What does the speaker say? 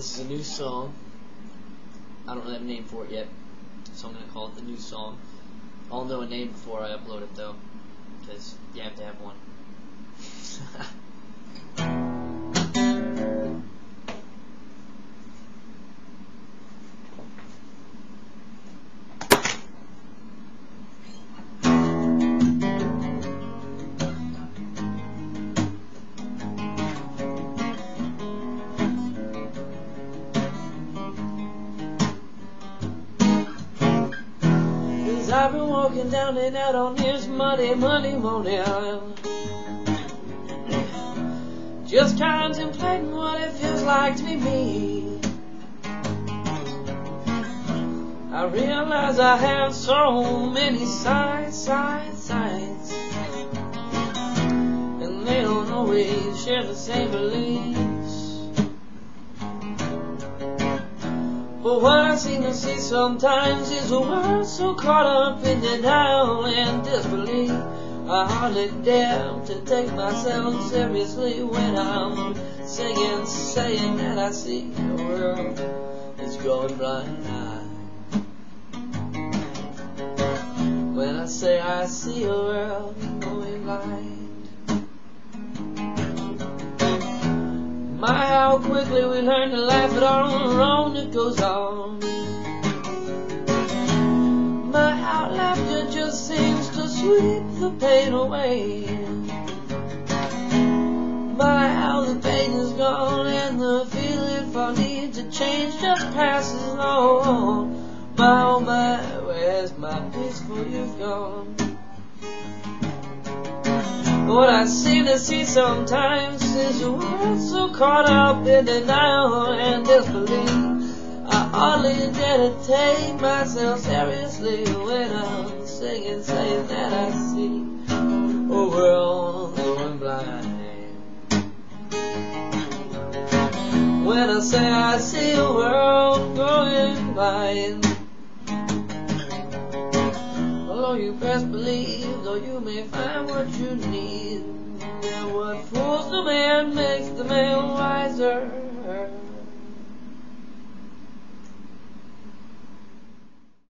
this is a new song. I don't really have a name for it yet, so I'm gonna call it the new song. I'll know a name before I upload it though, because you have to have one. Walking down and out on this muddy, muddy morning. Just contemplating what it feels like to be me. I realize I have so many sides, sides, sides. And they don't always share the same beliefs. But what I seem to see sometimes is a world so caught up in denial and disbelief. I hardly dare to take myself seriously when I'm singing, saying that I see the world is going blind. When I say I see a world going blind. How quickly we learn to laugh at our own wrong that goes on. My, how laughter just seems to sweep the pain away. My, how the pain is gone and the feeling for need to change just passes on. My, oh my, where's my peaceful youth gone? What I seem to see sometimes is a world so caught up in denial and disbelief. I hardly dare to take myself seriously when I'm singing, saying that I see a world going blind. When I say I see a world going blind. Although you best believe, though you may find what you need. And what fools the man makes the man wiser.